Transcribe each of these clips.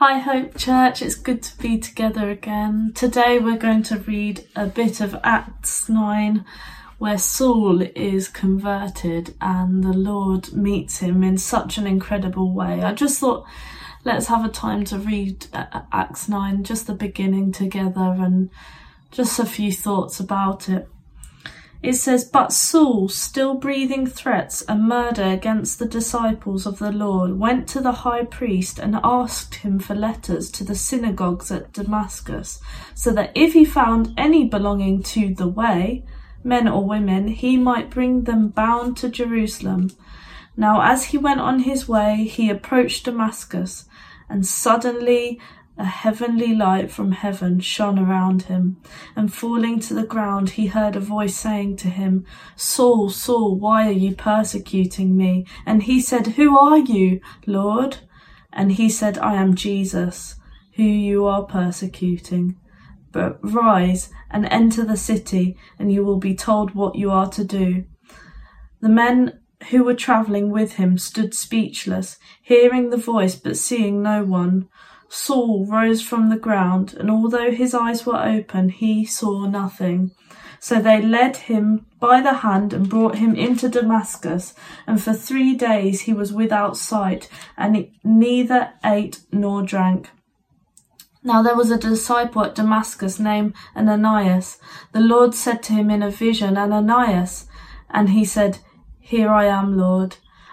Hi, Hope Church. It's good to be together again. Today we're going to read a bit of Acts 9 where Saul is converted and the Lord meets him in such an incredible way. I just thought let's have a time to read uh, Acts 9, just the beginning together and just a few thoughts about it. It says, But Saul, still breathing threats and murder against the disciples of the Lord, went to the high priest and asked him for letters to the synagogues at Damascus, so that if he found any belonging to the way, men or women, he might bring them bound to Jerusalem. Now, as he went on his way, he approached Damascus, and suddenly a heavenly light from heaven shone around him, and falling to the ground, he heard a voice saying to him, Saul, Saul, why are you persecuting me? And he said, Who are you, Lord? And he said, I am Jesus, who you are persecuting. But rise and enter the city, and you will be told what you are to do. The men who were travelling with him stood speechless, hearing the voice but seeing no one. Saul rose from the ground, and although his eyes were open, he saw nothing. So they led him by the hand and brought him into Damascus, and for three days he was without sight, and neither ate nor drank. Now there was a disciple at Damascus named Ananias. The Lord said to him in a vision, Ananias. And he said, Here I am, Lord.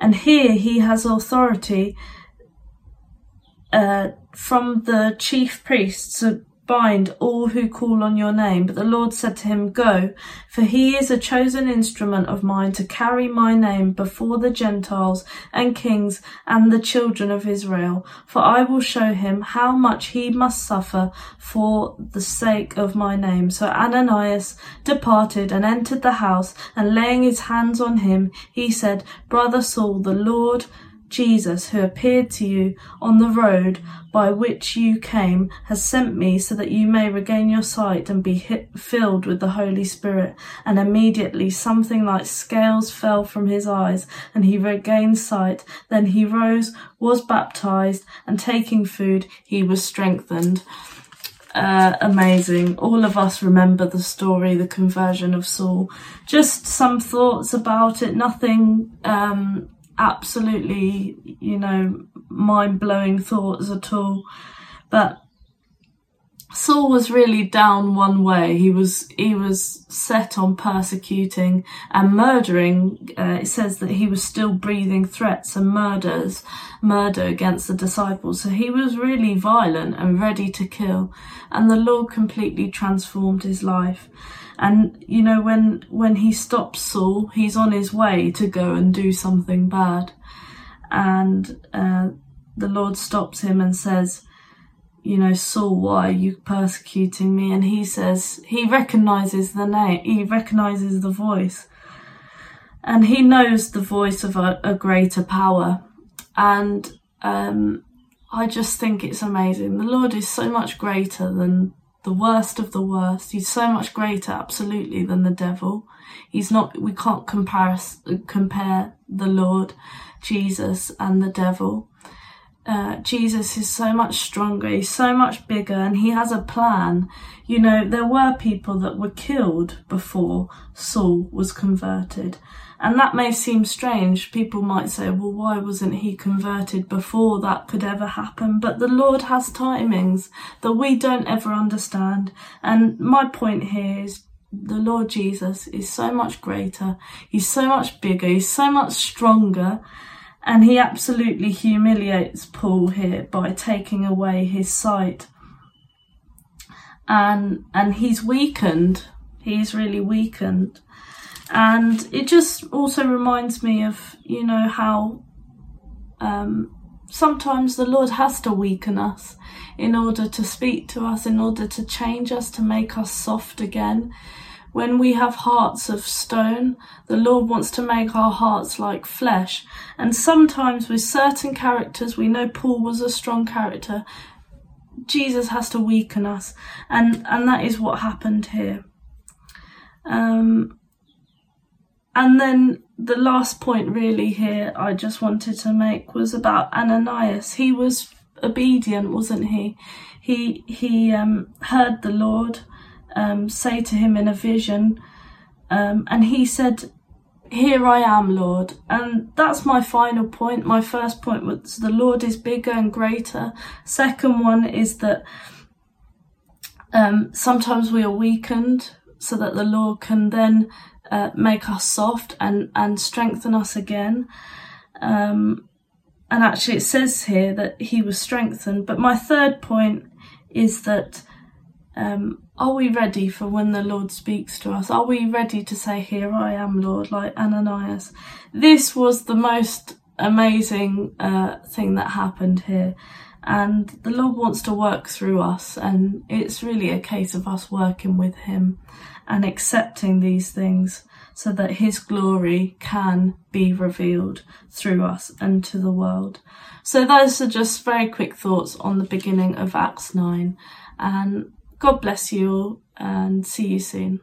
And here he has authority uh, from the chief priests bind all who call on your name. But the Lord said to him, Go, for he is a chosen instrument of mine to carry my name before the Gentiles and kings and the children of Israel. For I will show him how much he must suffer for the sake of my name. So Ananias departed and entered the house, and laying his hands on him, he said, Brother Saul, the Lord Jesus, who appeared to you on the road by which you came, has sent me so that you may regain your sight and be filled with the Holy Spirit. And immediately something like scales fell from his eyes, and he regained sight. Then he rose, was baptized, and taking food, he was strengthened. Uh, amazing. All of us remember the story, the conversion of Saul. Just some thoughts about it, nothing um, absolutely, you know, mind blowing thoughts at all. But Saul was really down one way. He was he was set on persecuting and murdering. Uh, it says that he was still breathing threats and murders, murder against the disciples. So he was really violent and ready to kill. And the Lord completely transformed his life. And you know when when he stops Saul, he's on his way to go and do something bad, and uh, the Lord stops him and says you know, Saul, why are you persecuting me? And he says, he recognizes the name, he recognizes the voice. And he knows the voice of a, a greater power. And um, I just think it's amazing. The Lord is so much greater than the worst of the worst. He's so much greater, absolutely, than the devil. He's not, we can't compare, compare the Lord Jesus and the devil uh, Jesus is so much stronger, he's so much bigger, and he has a plan. You know, there were people that were killed before Saul was converted. And that may seem strange. People might say, well, why wasn't he converted before that could ever happen? But the Lord has timings that we don't ever understand. And my point here is the Lord Jesus is so much greater. He's so much bigger. He's so much stronger. And he absolutely humiliates Paul here by taking away his sight. And and he's weakened. He's really weakened. And it just also reminds me of, you know, how um, sometimes the Lord has to weaken us in order to speak to us, in order to change us, to make us soft again. When we have hearts of stone, the Lord wants to make our hearts like flesh. And sometimes with certain characters, we know Paul was a strong character, Jesus has to weaken us. And, and that is what happened here. Um, and then the last point really here I just wanted to make was about Ananias. He was obedient, wasn't he? He he um, heard the Lord um, say to him in a vision, um, and he said, "Here I am, Lord." And that's my final point. My first point was the Lord is bigger and greater. Second one is that um, sometimes we are weakened so that the Lord can then uh, make us soft and, and strengthen us again. Um, and actually, it says here that he was strengthened. But my third point is that um, are we ready for when the Lord speaks to us? Are we ready to say, Here I am, Lord, like Ananias? This was the most amazing uh, thing that happened here. And the Lord wants to work through us, and it's really a case of us working with Him and accepting these things so that His glory can be revealed through us and to the world. So, those are just very quick thoughts on the beginning of Acts 9. And God bless you all, and see you soon.